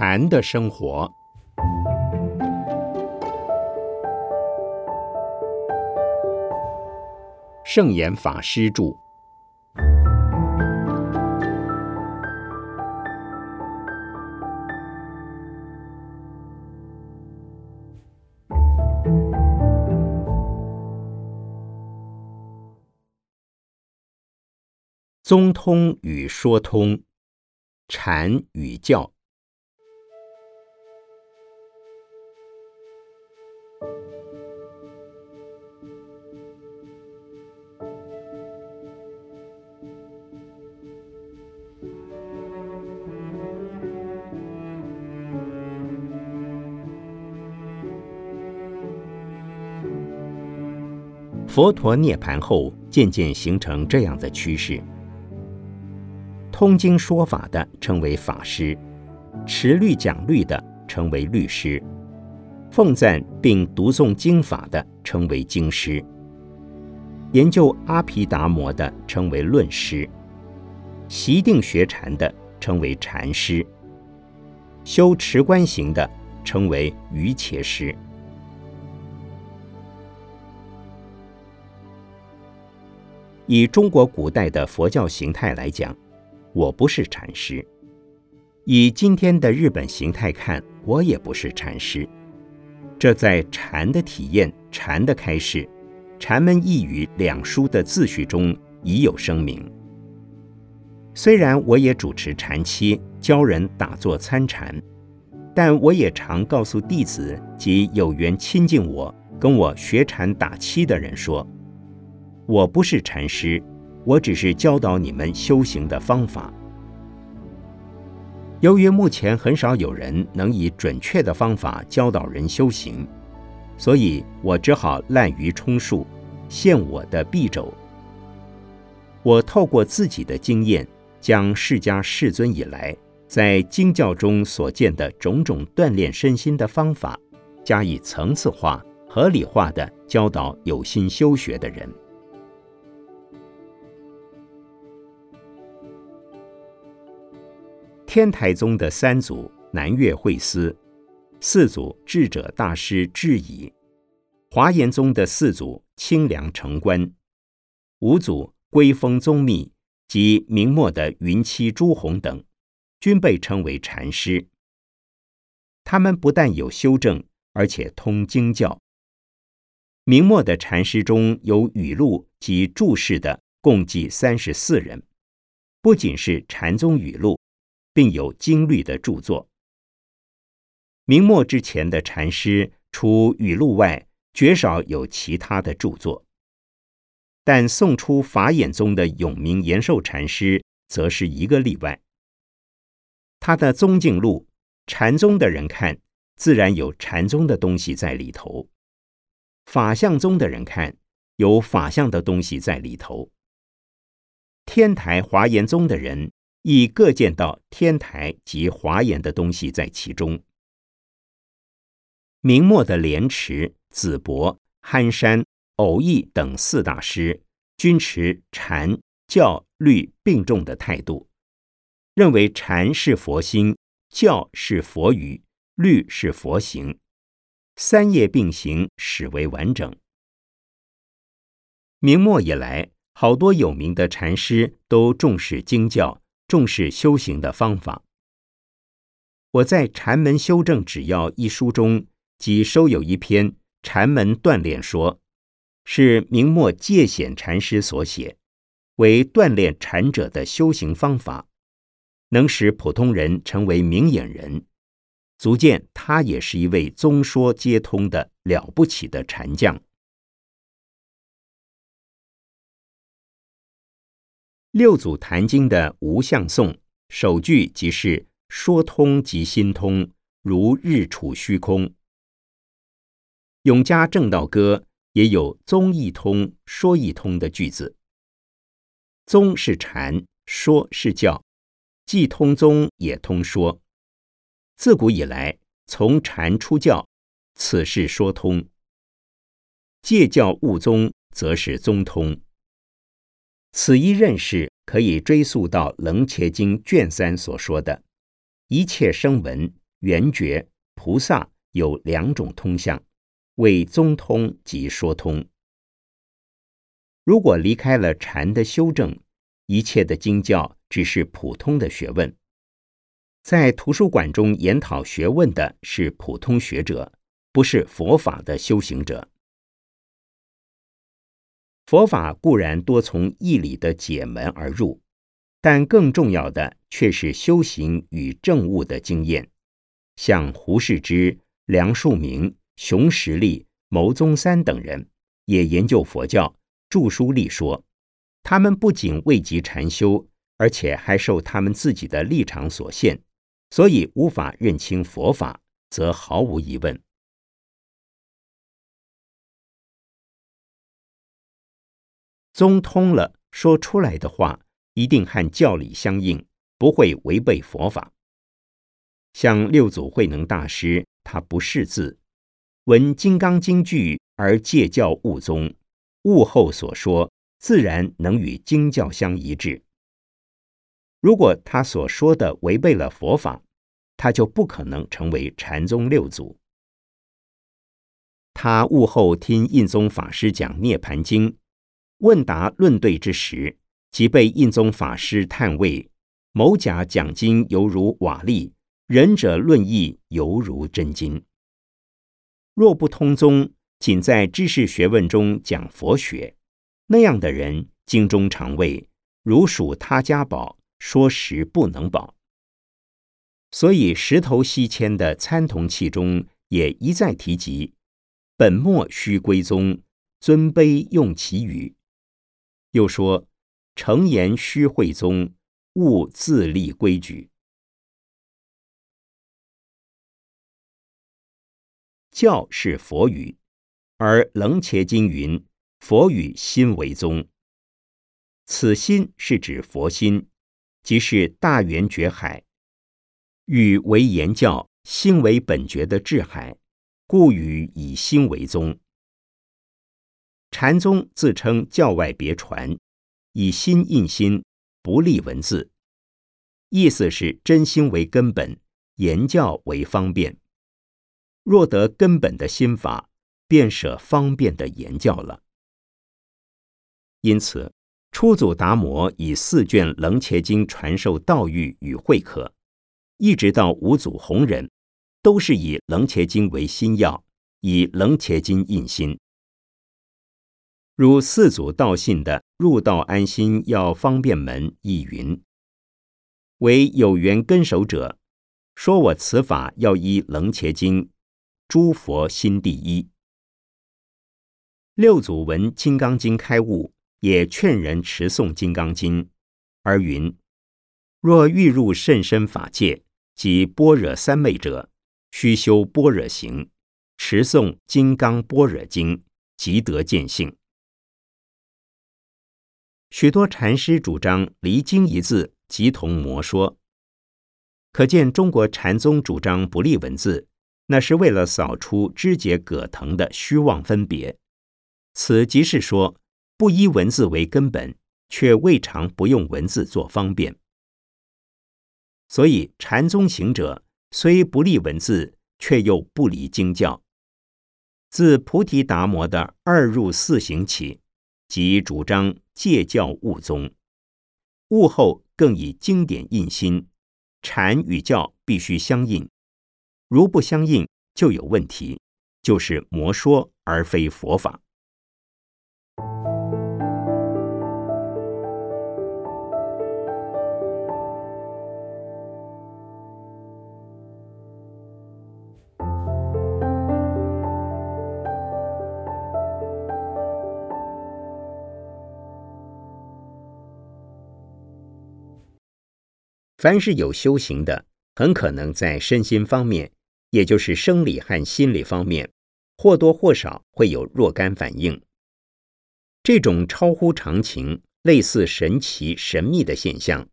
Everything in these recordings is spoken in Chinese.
禅的生活，圣严法师著。宗通与说通，禅与教。佛陀涅盘后，渐渐形成这样的趋势。通经说法的称为法师，持律讲律的称为律师，奉赞并读诵经法的称为经师，研究阿毗达摩的称为论师，习定学禅的称为禅师，修持观行的称为瑜伽师。以中国古代的佛教形态来讲。我不是禅师，以今天的日本形态看，我也不是禅师。这在禅的体验、禅的开示、禅门一语两书的自序中已有声明。虽然我也主持禅期，教人打坐参禅，但我也常告诉弟子及有缘亲近我、跟我学禅打七的人说：我不是禅师。我只是教导你们修行的方法。由于目前很少有人能以准确的方法教导人修行，所以我只好滥竽充数，献我的臂肘。我透过自己的经验，将释迦世尊以来在经教中所见的种种锻炼身心的方法，加以层次化、合理化的教导有心修学的人。天台宗的三祖南岳慧思，四祖智者大师智颐，华严宗的四祖清凉澄观，五祖归峰宗密及明末的云栖朱洪等，均被称为禅师。他们不但有修正，而且通经教。明末的禅师中有语录及注释的，共计三十四人，不仅是禅宗语录。并有经律的著作。明末之前的禅师，除语录外，绝少有其他的著作。但宋初法眼宗的永明延寿禅师，则是一个例外。他的宗镜录，禅宗的人看，自然有禅宗的东西在里头；法相宗的人看，有法相的东西在里头。天台华严宗的人。亦各见到天台及华严的东西在其中。明末的莲池、子博、憨山、偶益等四大师，均持禅教律并重的态度，认为禅是佛心，教是佛语，律是佛行，三业并行，始为完整。明末以来，好多有名的禅师都重视经教。重视修行的方法。我在《禅门修正指要》一书中，即收有一篇《禅门锻炼说》，是明末戒显禅师所写，为锻炼禅者的修行方法，能使普通人成为明眼人，足见他也是一位宗说皆通的了不起的禅将。六祖坛经的无相颂首句即是说通即心通，如日处虚空。永嘉正道歌也有宗一通、说一通的句子。宗是禅，说是教，既通宗也通说。自古以来，从禅出教，此事说通；戒教悟宗，则是宗通。此一认识可以追溯到《楞伽经》卷三所说的：“一切声闻圆觉、菩萨有两种通向，为宗通及说通。如果离开了禅的修正，一切的经教只是普通的学问。在图书馆中研讨学问的是普通学者，不是佛法的修行者。佛法固然多从义理的解门而入，但更重要的却是修行与证悟的经验。像胡适之、梁漱溟、熊十力、牟宗三等人，也研究佛教，著书立说。他们不仅未及禅修，而且还受他们自己的立场所限，所以无法认清佛法，则毫无疑问。宗通了，说出来的话一定和教理相应，不会违背佛法。像六祖慧能大师，他不识字，闻《金刚经》句而戒教悟宗，悟后所说自然能与经教相一致。如果他所说的违背了佛法，他就不可能成为禅宗六祖。他悟后听印宗法师讲《涅盘经》。问答论对之时，即被印宗法师叹谓：“某甲讲经犹如瓦砾，仁者论义犹如真金。若不通宗，仅在知识学问中讲佛学，那样的人经中常谓如属他家宝，说时不能保。所以石头西迁的参同契中也一再提及：本末须归宗，尊卑用其语。”又说：“诚言虚会宗，勿自立规矩。教是佛语，而楞伽经云：佛语心为宗。此心是指佛心，即是大圆觉海，语为言教，心为本觉的智海，故语以心为宗。”禅宗自称教外别传，以心印心，不立文字，意思是真心为根本，言教为方便。若得根本的心法，便舍方便的言教了。因此，初祖达摩以四卷《楞伽经》传授道育与慧可，一直到五祖弘忍，都是以《楞伽经》为心要，以《楞伽经》印心。如四祖道信的入道安心要方便门亦云：为有缘根守者，说我此法要依楞伽经，诸佛心第一。六祖闻金刚经开悟，也劝人持诵金刚经，而云：若欲入甚深法界，即般若三昧者，须修般若行，持诵金刚般若经，即得见性。许多禅师主张离经一字即同魔说，可见中国禅宗主张不立文字，那是为了扫除枝节葛藤的虚妄分别。此即是说，不依文字为根本，却未尝不用文字做方便。所以禅宗行者虽不立文字，却又不离经教。自菩提达摩的二入四行起，即主张。戒教悟宗，悟后更以经典印心，禅与教必须相应，如不相应就有问题，就是魔说而非佛法。凡是有修行的，很可能在身心方面，也就是生理和心理方面，或多或少会有若干反应。这种超乎常情、类似神奇、神秘的现象，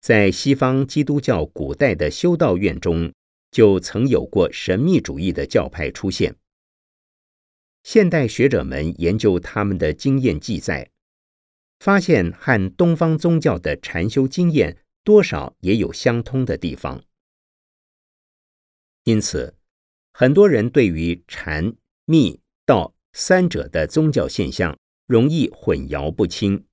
在西方基督教古代的修道院中，就曾有过神秘主义的教派出现。现代学者们研究他们的经验记载，发现和东方宗教的禅修经验。多少也有相通的地方。因此，很多人对于禅、密、道三者的宗教现象容易混淆不清，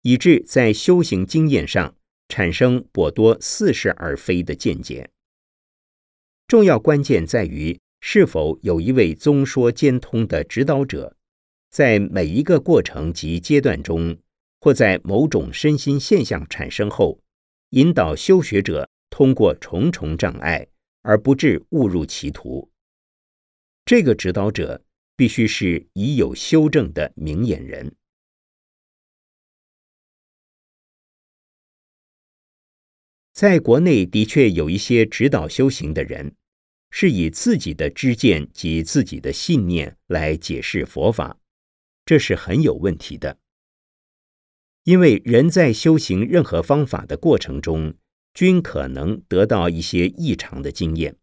以致在修行经验上产生颇多似是而非的见解。重要关键在于是否有一位宗说兼通的指导者，在每一个过程及阶段中，或在某种身心现象产生后，引导修学者通过重重障碍。而不致误入歧途。这个指导者必须是已有修正的明眼人。在国内的确有一些指导修行的人，是以自己的知见及自己的信念来解释佛法，这是很有问题的。因为人在修行任何方法的过程中。均可能得到一些异常的经验，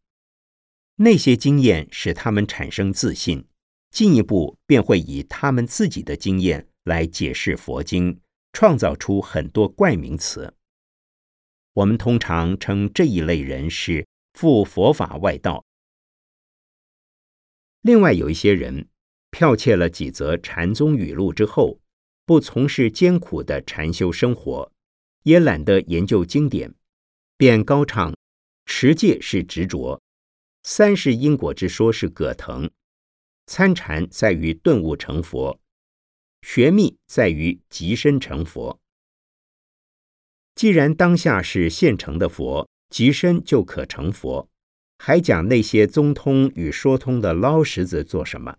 那些经验使他们产生自信，进一步便会以他们自己的经验来解释佛经，创造出很多怪名词。我们通常称这一类人是附佛法外道。另外有一些人剽窃了几则禅宗语录之后，不从事艰苦的禅修生活，也懒得研究经典。便高唱持戒是执着，三世因果之说是葛藤，参禅在于顿悟成佛，学密在于极身成佛。既然当下是现成的佛，极身就可成佛，还讲那些宗通与说通的捞石子做什么？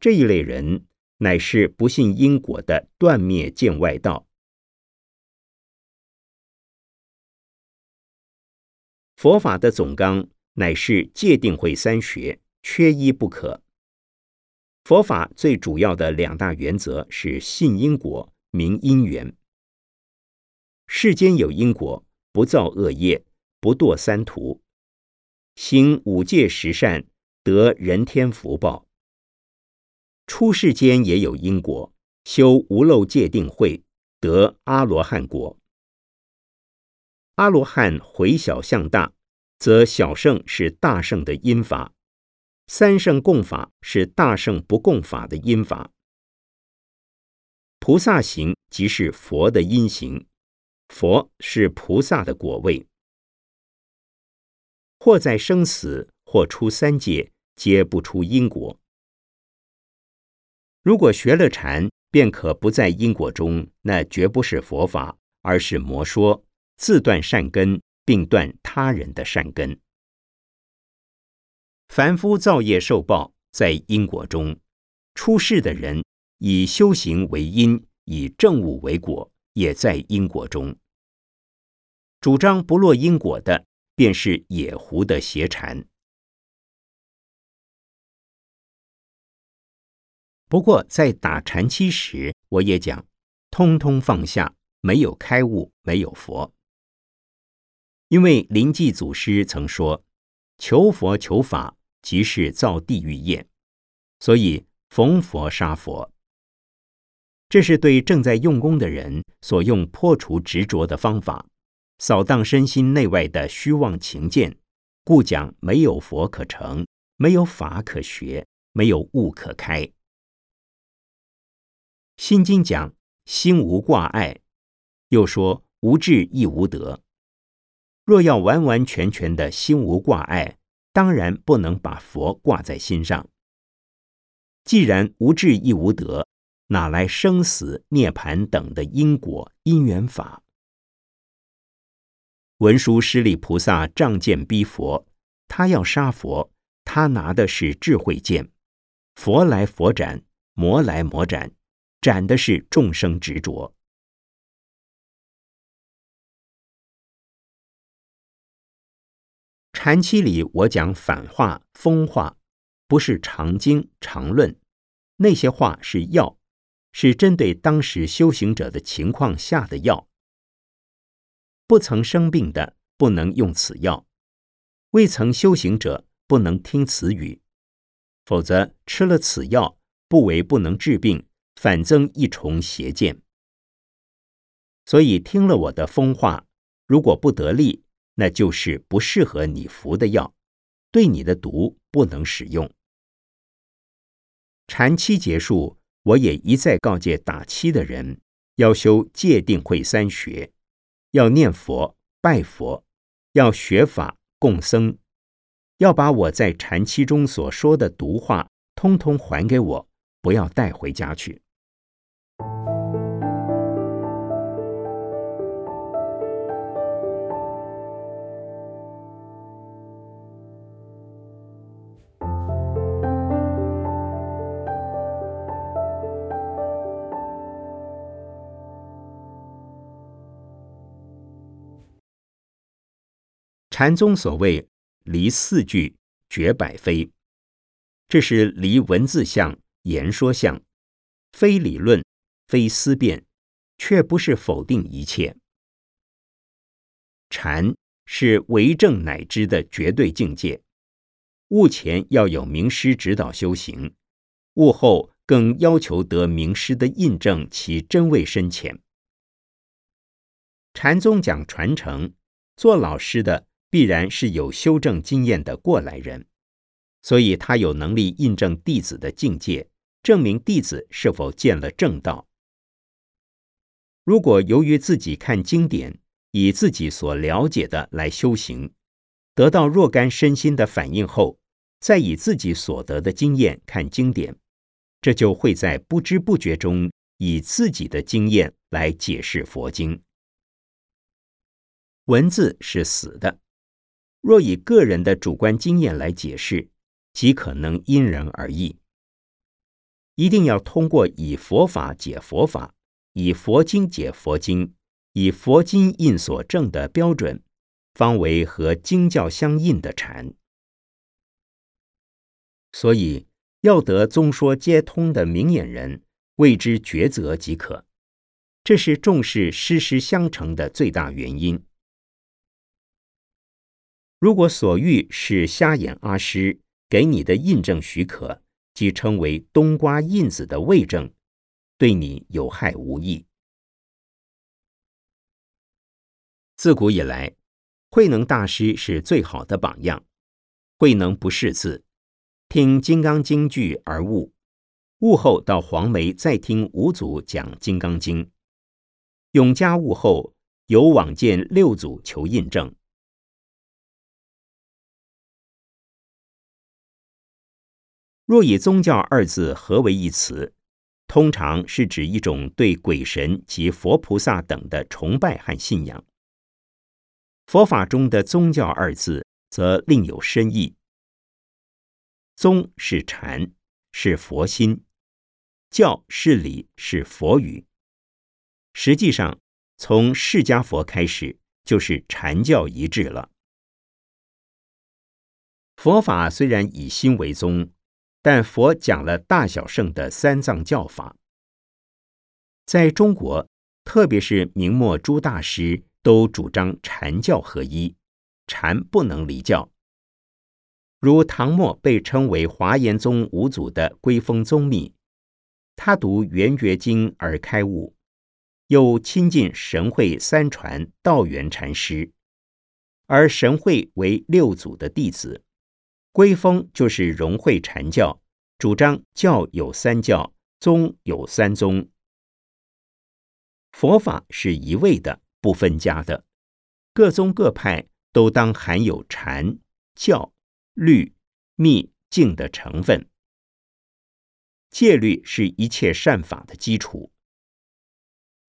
这一类人乃是不信因果的断灭见外道。佛法的总纲乃是戒定慧三学，缺一不可。佛法最主要的两大原则是信因果、明因缘。世间有因果，不造恶业，不堕三途，行五戒十善，得人天福报。出世间也有因果，修无漏戒定慧，得阿罗汉果。阿罗汉回小向大，则小圣是大圣的因法；三圣共法是大圣不共法的因法。菩萨行即是佛的因行，佛是菩萨的果位。或在生死，或出三界，皆不出因果。如果学了禅，便可不在因果中，那绝不是佛法，而是魔说。自断善根，并断他人的善根。凡夫造业受报，在因果中；出世的人以修行为因，以正悟为果，也在因果中。主张不落因果的，便是野狐的邪禅。不过在打禅期时，我也讲，通通放下，没有开悟，没有佛。因为灵济祖师曾说：“求佛求法，即是造地狱业。”所以逢佛杀佛。这是对正在用功的人所用破除执着的方法，扫荡身心内外的虚妄情见，故讲没有佛可成，没有法可学，没有悟可开。心经讲心无挂碍，又说无智亦无得。若要完完全全的心无挂碍，当然不能把佛挂在心上。既然无智亦无得，哪来生死涅盘等的因果因缘法？文殊师利菩萨仗剑逼佛，他要杀佛，他拿的是智慧剑，佛来佛斩，魔来魔斩，斩的是众生执着。禅期里，我讲反话、风话，不是常经常论。那些话是药，是针对当时修行者的情况下的药。不曾生病的不能用此药，未曾修行者不能听此语，否则吃了此药，不为不能治病，反增一重邪见。所以听了我的风话，如果不得力。那就是不适合你服的药。对你的毒不能使用。禅期结束，我也一再告诫打七的人，要修戒定慧三学，要念佛、拜佛，要学法、供僧，要把我在禅期中所说的毒话，通通还给我，不要带回家去。禅宗所谓“离四句，绝百非”，这是离文字相、言说相，非理论，非思辨，却不是否定一切。禅是为正乃知的绝对境界，悟前要有名师指导修行，悟后更要求得名师的印证其真味深浅。禅宗讲传承，做老师的。必然是有修正经验的过来人，所以他有能力印证弟子的境界，证明弟子是否见了正道。如果由于自己看经典，以自己所了解的来修行，得到若干身心的反应后，再以自己所得的经验看经典，这就会在不知不觉中以自己的经验来解释佛经。文字是死的。若以个人的主观经验来解释，极可能因人而异。一定要通过以佛法解佛法，以佛经解佛经，以佛经印所证的标准，方为和经教相应的禅。所以，要得宗说皆通的明眼人，为之抉择即可。这是重视师师相承的最大原因。如果所欲是瞎眼阿师给你的印证许可，即称为冬瓜印子的位证，对你有害无益。自古以来，慧能大师是最好的榜样。慧能不识字，听《金刚经》句而悟，悟后到黄梅再听五祖讲《金刚经》，永嘉悟后有往见六祖求印证。若以宗教二字合为一词，通常是指一种对鬼神及佛菩萨等的崇拜和信仰。佛法中的宗教二字则另有深意。宗是禅，是佛心；教是理，是佛语。实际上，从释迦佛开始，就是禅教一致了。佛法虽然以心为宗。但佛讲了大小圣的三藏教法，在中国，特别是明末朱大师都主张禅教合一，禅不能离教。如唐末被称为华严宗五祖的归峰宗密，他读《圆觉经》而开悟，又亲近神会三传道元禅师，而神会为六祖的弟子。归峰就是融会禅教，主张教有三教，宗有三宗。佛法是一味的，不分家的，各宗各派都当含有禅、教、律、密、净的成分。戒律是一切善法的基础。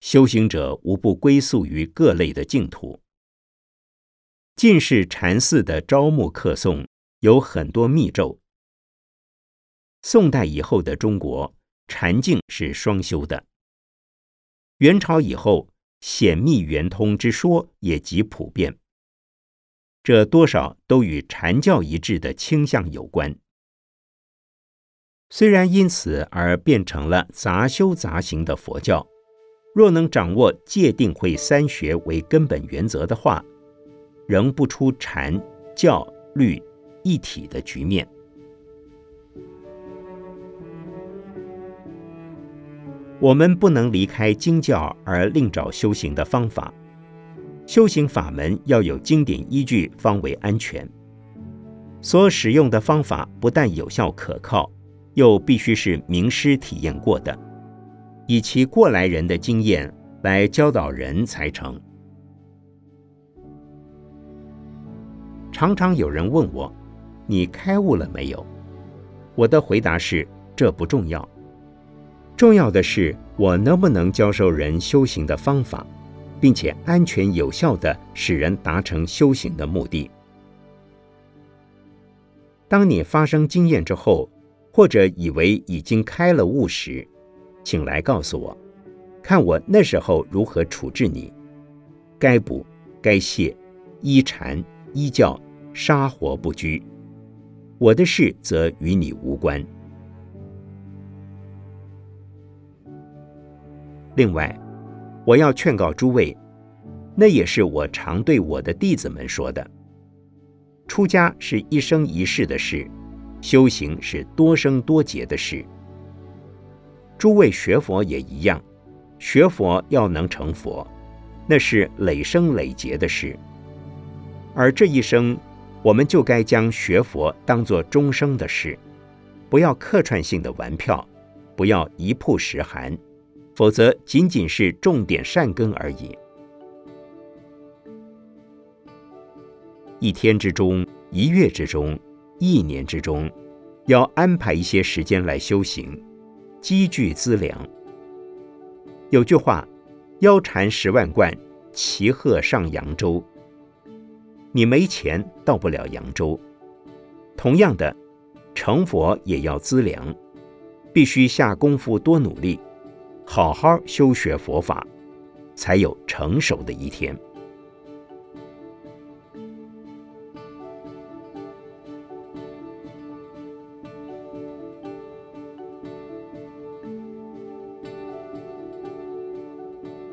修行者无不归宿于各类的净土。进士禅寺的招募客诵。有很多密咒。宋代以后的中国，禅净是双修的。元朝以后，显密圆通之说也极普遍。这多少都与禅教一致的倾向有关。虽然因此而变成了杂修杂行的佛教，若能掌握戒定慧三学为根本原则的话，仍不出禅教律。一体的局面，我们不能离开经教而另找修行的方法。修行法门要有经典依据，方为安全。所使用的方法不但有效可靠，又必须是名师体验过的，以其过来人的经验来教导人才成。常常有人问我：“你开悟了没有？”我的回答是：这不重要，重要的是我能不能教授人修行的方法，并且安全有效的使人达成修行的目的。当你发生经验之后，或者以为已经开了悟时，请来告诉我，看我那时候如何处置你，该补该泻，依禅依教，杀活不拘。我的事则与你无关。另外，我要劝告诸位，那也是我常对我的弟子们说的：出家是一生一世的事，修行是多生多劫的事。诸位学佛也一样，学佛要能成佛，那是累生累劫的事，而这一生。我们就该将学佛当作终生的事，不要客串性的玩票，不要一曝十寒，否则仅仅是重点善根而已。一天之中，一月之中，一年之中，要安排一些时间来修行，积聚资粮。有句话：“腰缠十万贯，骑鹤上扬州。”你没钱到不了扬州，同样的，成佛也要资粮，必须下功夫多努力，好好修学佛法，才有成熟的一天。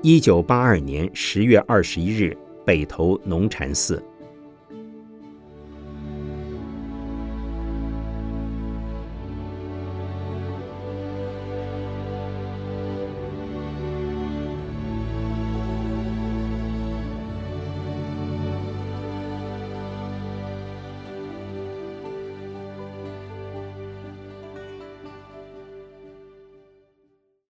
一九八二年十月二十一日，北投农禅寺。